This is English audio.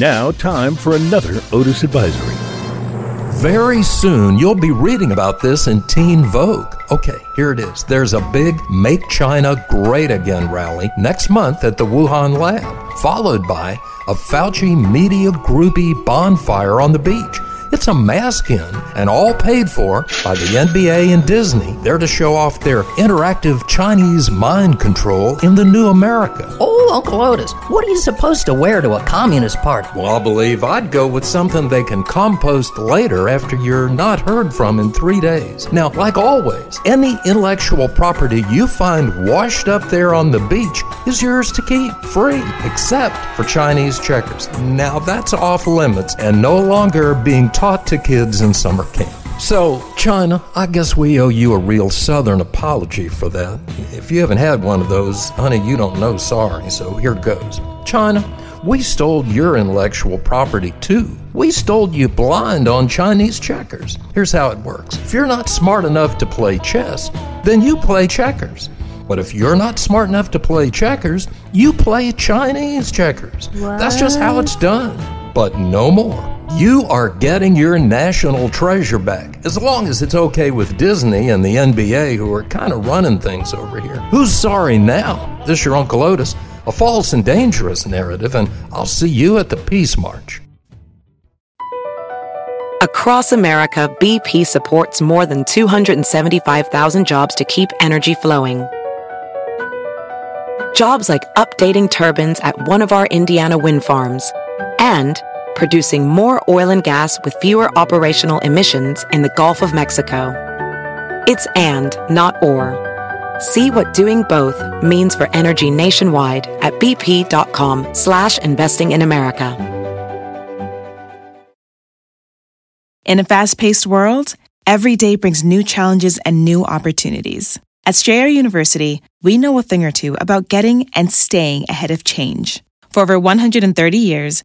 Now, time for another Otis Advisory. Very soon, you'll be reading about this in Teen Vogue. Okay, here it is. There's a big Make China Great Again rally next month at the Wuhan lab, followed by a Fauci media groupie bonfire on the beach. It's a mask in and all paid for by the NBA and Disney. They're to show off their interactive Chinese mind control in the new America. Oh, Uncle Otis, what are you supposed to wear to a communist party? Well, I believe I'd go with something they can compost later after you're not heard from in three days. Now, like always, any intellectual property you find washed up there on the beach is yours to keep, free, except for Chinese checkers. Now, that's off limits and no longer being taught to kids in summer camp. So, China, I guess we owe you a real Southern apology for that. If you haven't had one of those, honey, you don't know sorry, so here goes. China, we stole your intellectual property too. We stole you blind on Chinese checkers. Here's how it works if you're not smart enough to play chess, then you play checkers. But if you're not smart enough to play checkers, you play Chinese checkers. That's just how it's done. But no more. You are getting your national treasure back, as long as it's okay with Disney and the NBA, who are kind of running things over here. Who's sorry now? This is your Uncle Otis, a false and dangerous narrative, and I'll see you at the Peace March. Across America, BP supports more than 275,000 jobs to keep energy flowing. Jobs like updating turbines at one of our Indiana wind farms and producing more oil and gas with fewer operational emissions in the Gulf of Mexico. It's and, not or. See what doing both means for energy nationwide at bp.com slash investing in America. In a fast paced world, every day brings new challenges and new opportunities. At Strayer University, we know a thing or two about getting and staying ahead of change. For over 130 years,